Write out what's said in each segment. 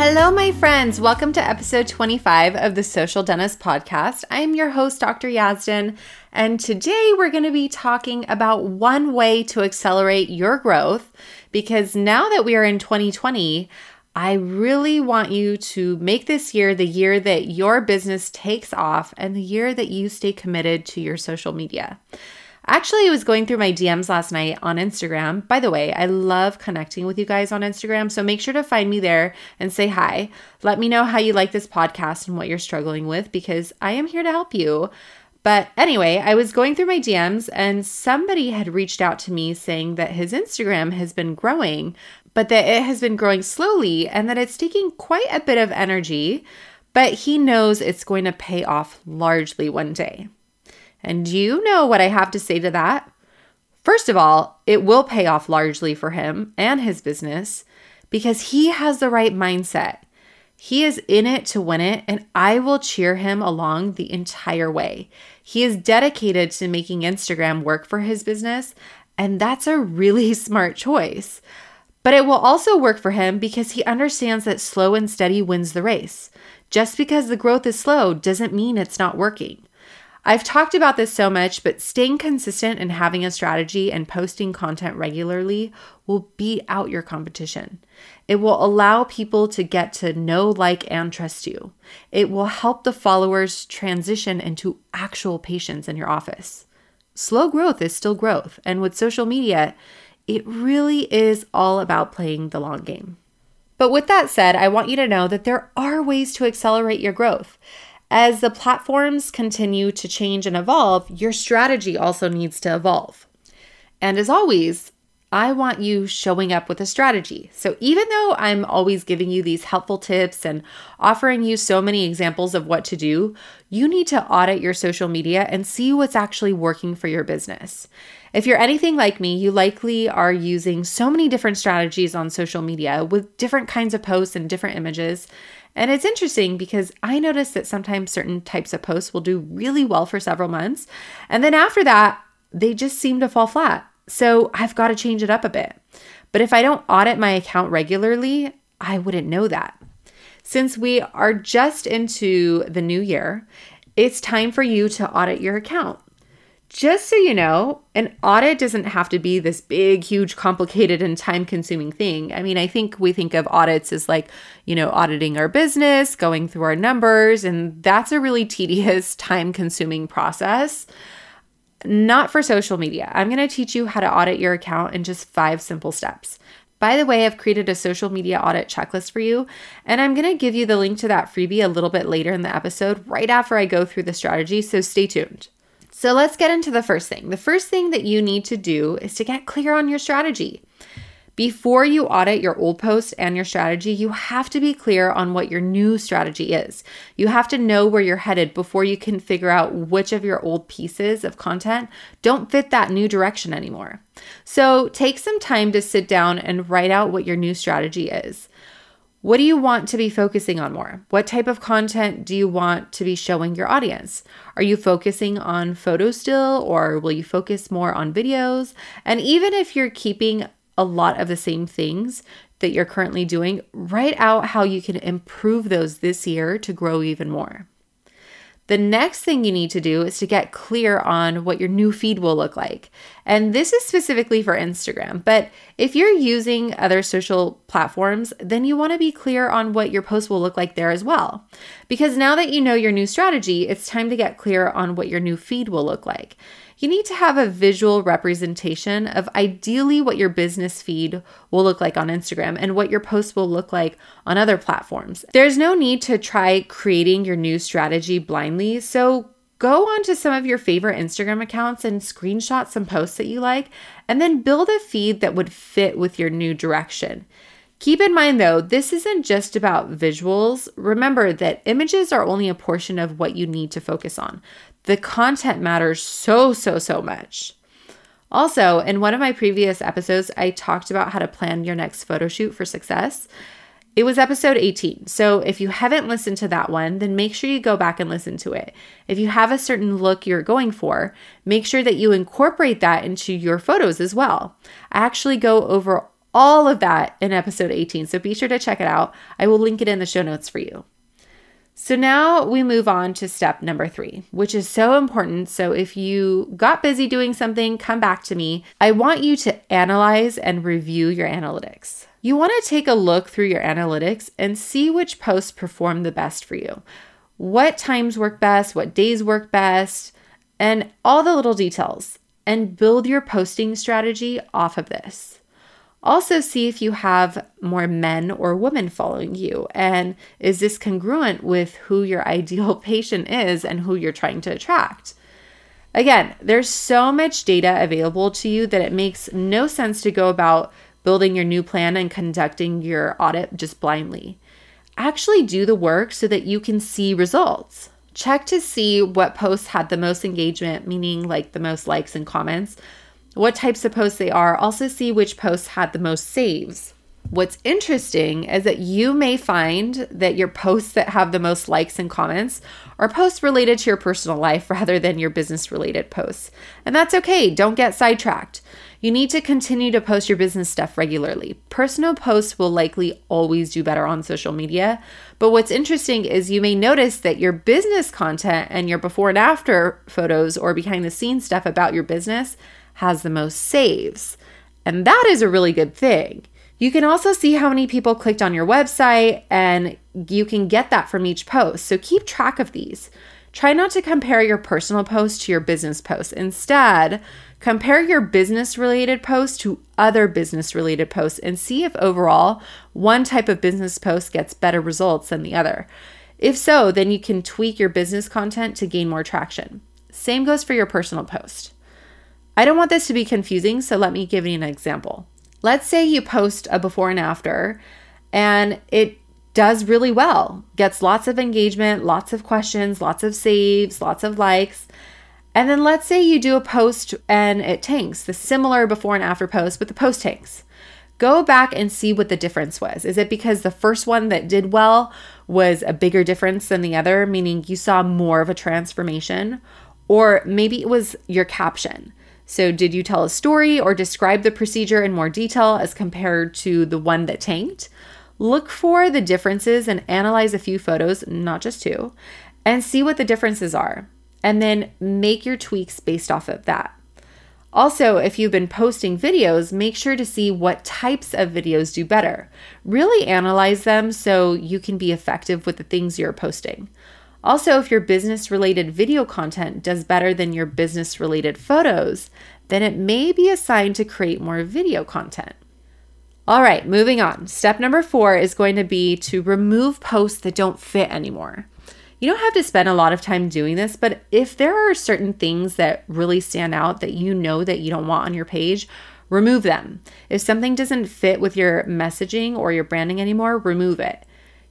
Hello, my friends. Welcome to episode 25 of the Social Dentist Podcast. I am your host, Dr. Yazdan, and today we're going to be talking about one way to accelerate your growth because now that we are in 2020, I really want you to make this year the year that your business takes off and the year that you stay committed to your social media. Actually, I was going through my DMs last night on Instagram. By the way, I love connecting with you guys on Instagram, so make sure to find me there and say hi. Let me know how you like this podcast and what you're struggling with because I am here to help you. But anyway, I was going through my DMs and somebody had reached out to me saying that his Instagram has been growing, but that it has been growing slowly and that it's taking quite a bit of energy, but he knows it's going to pay off largely one day. And you know what I have to say to that? First of all, it will pay off largely for him and his business because he has the right mindset. He is in it to win it, and I will cheer him along the entire way. He is dedicated to making Instagram work for his business, and that's a really smart choice. But it will also work for him because he understands that slow and steady wins the race. Just because the growth is slow doesn't mean it's not working. I've talked about this so much, but staying consistent and having a strategy and posting content regularly will beat out your competition. It will allow people to get to know, like, and trust you. It will help the followers transition into actual patients in your office. Slow growth is still growth, and with social media, it really is all about playing the long game. But with that said, I want you to know that there are ways to accelerate your growth. As the platforms continue to change and evolve, your strategy also needs to evolve. And as always, I want you showing up with a strategy. So, even though I'm always giving you these helpful tips and offering you so many examples of what to do, you need to audit your social media and see what's actually working for your business. If you're anything like me, you likely are using so many different strategies on social media with different kinds of posts and different images. And it's interesting because I notice that sometimes certain types of posts will do really well for several months. And then after that, they just seem to fall flat. So I've got to change it up a bit. But if I don't audit my account regularly, I wouldn't know that. Since we are just into the new year, it's time for you to audit your account. Just so you know, an audit doesn't have to be this big, huge, complicated, and time consuming thing. I mean, I think we think of audits as like, you know, auditing our business, going through our numbers, and that's a really tedious, time consuming process. Not for social media. I'm going to teach you how to audit your account in just five simple steps. By the way, I've created a social media audit checklist for you, and I'm going to give you the link to that freebie a little bit later in the episode, right after I go through the strategy, so stay tuned. So let's get into the first thing. The first thing that you need to do is to get clear on your strategy. Before you audit your old post and your strategy, you have to be clear on what your new strategy is. You have to know where you're headed before you can figure out which of your old pieces of content don't fit that new direction anymore. So take some time to sit down and write out what your new strategy is. What do you want to be focusing on more? What type of content do you want to be showing your audience? Are you focusing on photos still, or will you focus more on videos? And even if you're keeping a lot of the same things that you're currently doing, write out how you can improve those this year to grow even more. The next thing you need to do is to get clear on what your new feed will look like. And this is specifically for Instagram, but if you're using other social platforms, then you want to be clear on what your post will look like there as well. Because now that you know your new strategy, it's time to get clear on what your new feed will look like you need to have a visual representation of ideally what your business feed will look like on Instagram and what your posts will look like on other platforms. There's no need to try creating your new strategy blindly. So go onto some of your favorite Instagram accounts and screenshot some posts that you like, and then build a feed that would fit with your new direction. Keep in mind though, this isn't just about visuals. Remember that images are only a portion of what you need to focus on. The content matters so, so, so much. Also, in one of my previous episodes, I talked about how to plan your next photo shoot for success. It was episode 18. So if you haven't listened to that one, then make sure you go back and listen to it. If you have a certain look you're going for, make sure that you incorporate that into your photos as well. I actually go over all of that in episode 18, so be sure to check it out. I will link it in the show notes for you. So now we move on to step number three, which is so important. So if you got busy doing something, come back to me. I want you to analyze and review your analytics. You want to take a look through your analytics and see which posts perform the best for you. What times work best, what days work best, and all the little details, and build your posting strategy off of this. Also, see if you have more men or women following you. And is this congruent with who your ideal patient is and who you're trying to attract? Again, there's so much data available to you that it makes no sense to go about building your new plan and conducting your audit just blindly. Actually, do the work so that you can see results. Check to see what posts had the most engagement, meaning like the most likes and comments what types of posts they are. Also, see which posts had the most saves. What's interesting is that you may find that your posts that have the most likes and comments are posts related to your personal life rather than your business related posts. And that's okay, don't get sidetracked. You need to continue to post your business stuff regularly. Personal posts will likely always do better on social media. But what's interesting is you may notice that your business content and your before and after photos or behind the scenes stuff about your business has the most saves. And that is a really good thing. You can also see how many people clicked on your website, and you can get that from each post. So keep track of these. Try not to compare your personal post to your business post. Instead, compare your business related posts to other business related posts and see if overall one type of business post gets better results than the other. If so, then you can tweak your business content to gain more traction. Same goes for your personal post. I don't want this to be confusing, so let me give you an example. Let's say you post a before and after and it does really well, gets lots of engagement, lots of questions, lots of saves, lots of likes. And then let's say you do a post and it tanks, the similar before and after post, but the post tanks. Go back and see what the difference was. Is it because the first one that did well was a bigger difference than the other, meaning you saw more of a transformation? Or maybe it was your caption. So, did you tell a story or describe the procedure in more detail as compared to the one that tanked? Look for the differences and analyze a few photos, not just two, and see what the differences are. And then make your tweaks based off of that. Also, if you've been posting videos, make sure to see what types of videos do better. Really analyze them so you can be effective with the things you're posting. Also, if your business related video content does better than your business related photos, then it may be a sign to create more video content. All right, moving on. Step number four is going to be to remove posts that don't fit anymore. You don't have to spend a lot of time doing this, but if there are certain things that really stand out that you know that you don't want on your page, remove them. If something doesn't fit with your messaging or your branding anymore, remove it.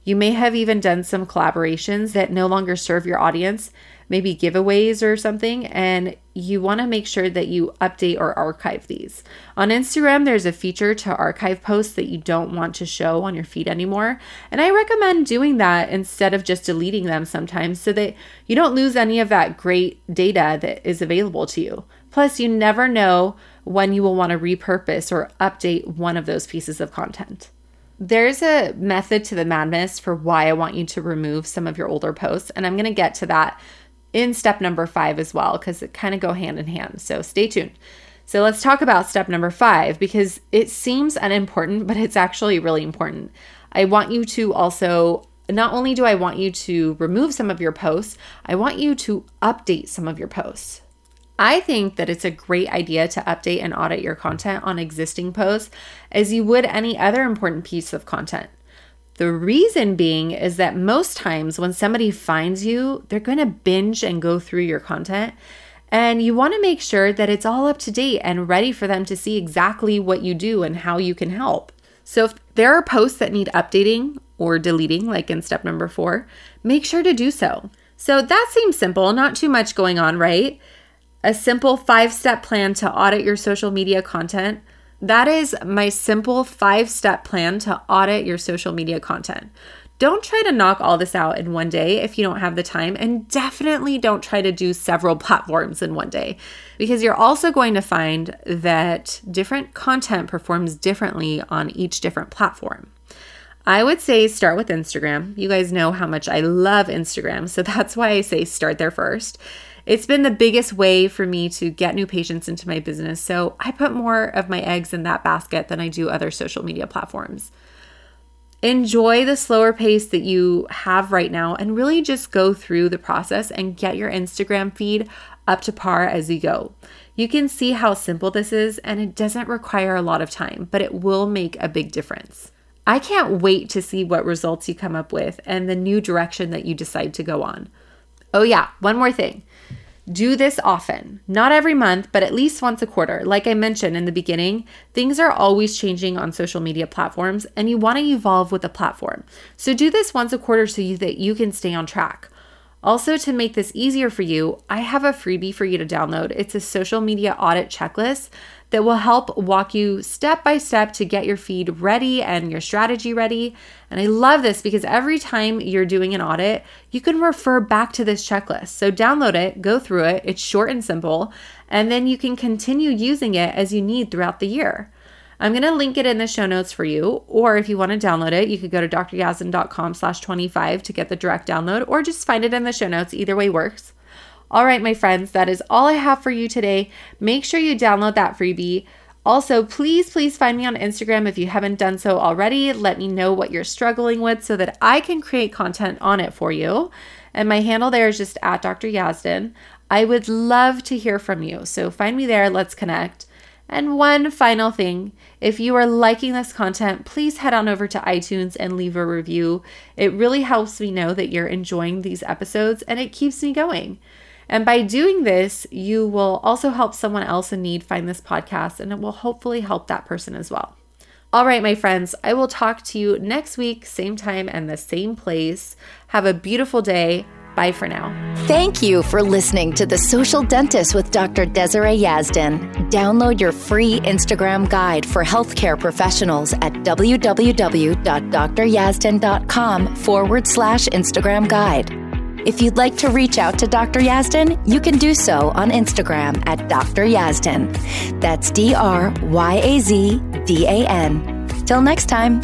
You may have even done some collaborations that no longer serve your audience, maybe giveaways or something, and you want to make sure that you update or archive these. On Instagram, there's a feature to archive posts that you don't want to show on your feed anymore, and I recommend doing that instead of just deleting them sometimes so that you don't lose any of that great data that is available to you. Plus, you never know when you will want to repurpose or update one of those pieces of content. There's a method to the madness for why I want you to remove some of your older posts, and I'm going to get to that in step number five as well, because it kind of go hand in hand. So stay tuned. So let's talk about step number five because it seems unimportant, but it's actually really important. I want you to also, not only do I want you to remove some of your posts, I want you to update some of your posts. I think that it's a great idea to update and audit your content on existing posts as you would any other important piece of content. The reason being is that most times when somebody finds you, they're going to binge and go through your content. And you want to make sure that it's all up to date and ready for them to see exactly what you do and how you can help. So if there are posts that need updating or deleting, like in step number four, make sure to do so. So that seems simple, not too much going on, right? A simple five step plan to audit your social media content. That is my simple five step plan to audit your social media content. Don't try to knock all this out in one day if you don't have the time, and definitely don't try to do several platforms in one day because you're also going to find that different content performs differently on each different platform. I would say start with Instagram. You guys know how much I love Instagram, so that's why I say start there first. It's been the biggest way for me to get new patients into my business, so I put more of my eggs in that basket than I do other social media platforms enjoy the slower pace that you have right now and really just go through the process and get your Instagram feed up to par as you go. You can see how simple this is, and it doesn't require a lot of time, but it will make a big difference. I can't wait to see what results you come up with and the new direction that you decide to go on. Oh, yeah, one more thing. Do this often, not every month, but at least once a quarter. Like I mentioned in the beginning, things are always changing on social media platforms and you want to evolve with the platform. So do this once a quarter so you, that you can stay on track. Also, to make this easier for you, I have a freebie for you to download. It's a social media audit checklist that will help walk you step by step to get your feed ready and your strategy ready. And I love this because every time you're doing an audit, you can refer back to this checklist. So download it, go through it, it's short and simple, and then you can continue using it as you need throughout the year. I'm going to link it in the show notes for you, or if you want to download it, you could go to dryazdan.com slash 25 to get the direct download, or just find it in the show notes. Either way works. All right, my friends, that is all I have for you today. Make sure you download that freebie. Also, please, please find me on Instagram if you haven't done so already. Let me know what you're struggling with so that I can create content on it for you. And my handle there is just at Dr. Yazdan. I would love to hear from you. So find me there. Let's connect. And one final thing if you are liking this content, please head on over to iTunes and leave a review. It really helps me know that you're enjoying these episodes and it keeps me going. And by doing this, you will also help someone else in need find this podcast, and it will hopefully help that person as well. All right, my friends, I will talk to you next week, same time and the same place. Have a beautiful day. Bye for now. Thank you for listening to The Social Dentist with Dr. Desiree Yazdan. Download your free Instagram guide for healthcare professionals at www.dryazdan.com forward slash Instagram guide. If you'd like to reach out to Dr. Yazdan, you can do so on Instagram at Dr. Yazdan. That's D R Y A Z D A N. Till next time.